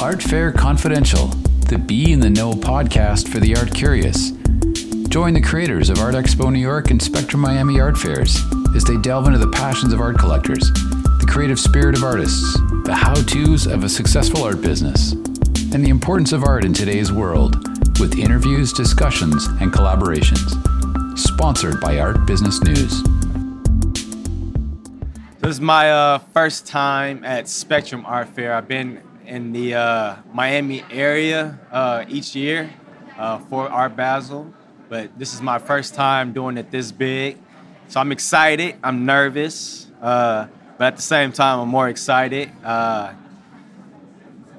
Art Fair Confidential, the Be in the Know podcast for the art curious. Join the creators of Art Expo New York and Spectrum Miami Art Fairs as they delve into the passions of art collectors, the creative spirit of artists, the how to's of a successful art business, and the importance of art in today's world with interviews, discussions, and collaborations. Sponsored by Art Business News. This is my uh, first time at Spectrum Art Fair. I've been in the uh, Miami area uh, each year uh, for Art Basel, but this is my first time doing it this big. So I'm excited. I'm nervous, uh, but at the same time, I'm more excited. Uh,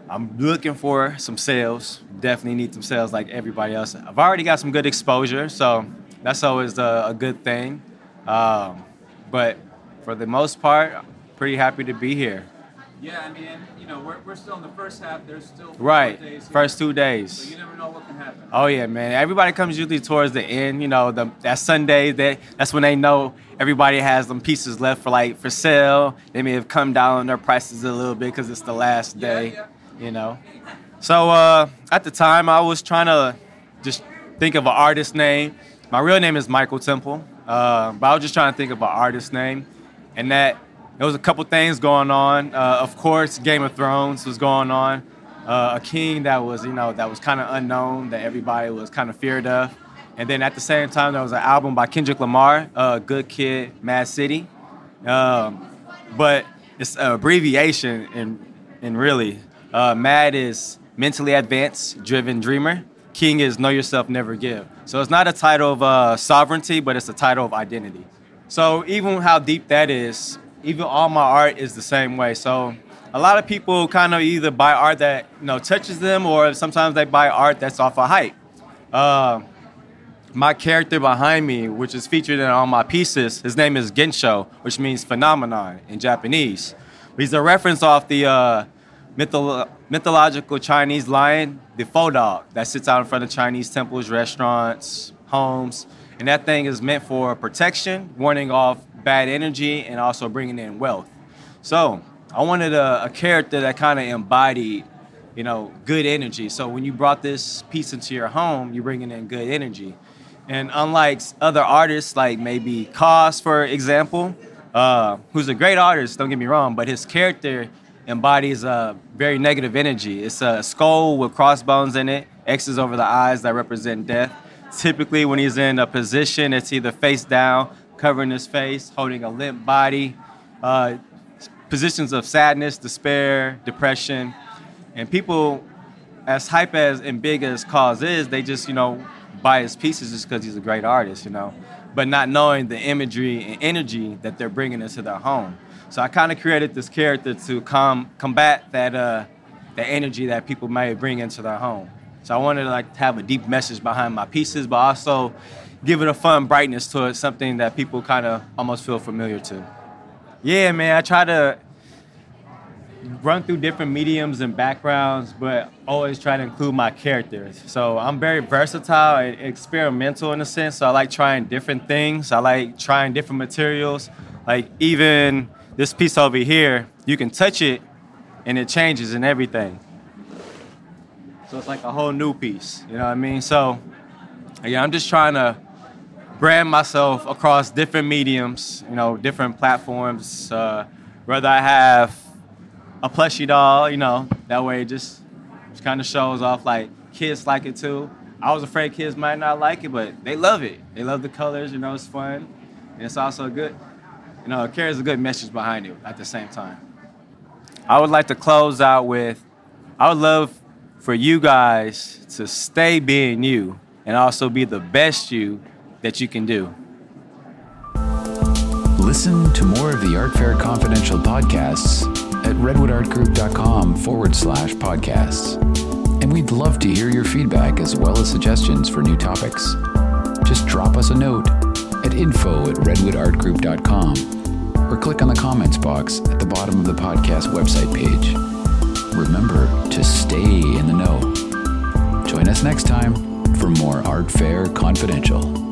I'm looking for some sales. Definitely need some sales like everybody else. I've already got some good exposure, so that's always a, a good thing. Um, but for the most part, pretty happy to be here. Yeah, I mean, you know, we're, we're still in the first half. There's still Right, first two days. So you never know what can happen. Oh yeah, man. Everybody comes usually towards the end. You know, the that Sunday that that's when they know everybody has them pieces left for like for sale. They may have come down on their prices a little bit because it's the last Yeah, day. yeah. You know. So uh, at the time, I was trying to just think of an artist name. My real name is Michael Temple, uh, but I was just trying to think of an artist name, and that there was a couple things going on. Uh, of course, Game of Thrones was going on. Uh, a king that was, you know, that was kind of unknown, that everybody was kind of feared of. And then at the same time, there was an album by Kendrick Lamar, uh, "Good Kid, Mad City," um, but it's an abbreviation, and and really, uh, Mad is mentally advanced, driven dreamer. King is know yourself, never give. So it's not a title of uh, sovereignty, but it's a title of identity. So even how deep that is, even all my art is the same way. So a lot of people kind of either buy art that you know touches them, or sometimes they buy art that's off a hype. Uh, my character behind me, which is featured in all my pieces, his name is Gensho, which means phenomenon in Japanese. He's a reference off the uh, mytholo- mythological Chinese lion, the foo dog, that sits out in front of Chinese temples, restaurants, homes. And that thing is meant for protection, warning off bad energy, and also bringing in wealth. So I wanted a, a character that kind of embodied, you know, good energy. So when you brought this piece into your home, you're bringing in good energy. And unlike other artists, like maybe KAWS, for example, uh, who's a great artist, don't get me wrong, but his character embodies a very negative energy. It's a skull with crossbones in it, X's over the eyes that represent death. Typically, when he's in a position, it's either face down, covering his face, holding a limp body, uh, positions of sadness, despair, depression. And people, as hype as and big as KAWS is, they just, you know, buy his pieces just because he's a great artist, you know, but not knowing the imagery and energy that they're bringing into their home. So I kind of created this character to com- combat that, uh, the energy that people may bring into their home. So I wanted to like have a deep message behind my pieces, but also give it a fun brightness to it, something that people kind of almost feel familiar to. Yeah, man, I try to run through different mediums and backgrounds, but always try to include my characters. So I'm very versatile and experimental in a sense. So I like trying different things. I like trying different materials. Like even this piece over here, you can touch it and it changes and everything. So it's like a whole new piece. You know what I mean? So yeah, I'm just trying to brand myself across different mediums, you know, different platforms. Uh, whether I have a plushie doll, you know, that way it just, just kind of shows off like kids like it too. I was afraid kids might not like it, but they love it. They love the colors, you know, it's fun. And it's also good, you know, it carries a good message behind it at the same time. I would like to close out with I would love for you guys to stay being you and also be the best you that you can do. Listen to more of the Art Fair Confidential podcasts at redwoodartgroup.com forward slash podcasts. And we'd love to hear your feedback as well as suggestions for new topics. Just drop us a note at info at redwoodartgroup.com or click on the comments box at the bottom of the podcast website page. Remember to stay in the know. Join us next time for more Art Fair Confidential.